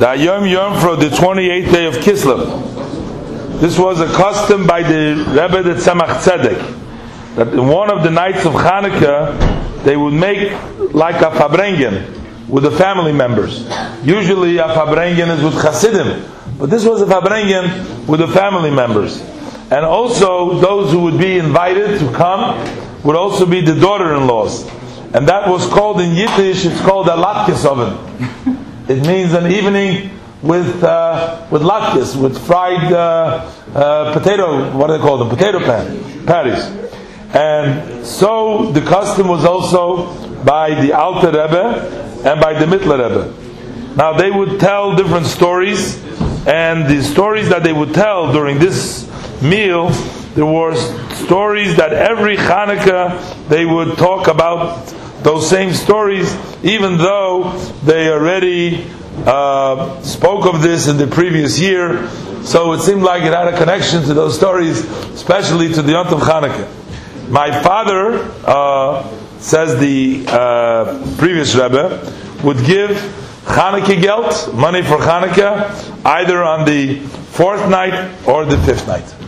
the Yom Yom for the 28th day of Kislev. This was a custom by the Rebbe the Tzemach Tzedek, that in one of the nights of Hanukkah, they would make like a Farbrengen with the family members. Usually a Farbrengen is with Hasidim, but this was a Farbrengen with the family members. And also those who would be invited to come would also be the daughter-in-laws. And that was called in Yiddish, it's called a latkes ovent. It means an evening with uh, with latkes, with fried uh, uh, potato, what do they call them? Potato pan, patties. And so the custom was also by the Alter Rebbe and by the Mittler Rebbe. Now they would tell different stories, and the stories that they would tell during this meal, there were stories that every Hanukkah they would talk about those same stories, even though they already uh, spoke of this in the previous year. So it seemed like it had a connection to those stories, especially to the Yom Hanukkah. My father, uh, says the uh, previous Rebbe, would give Hanukkah geld, money for Hanukkah, either on the fourth night or the fifth night.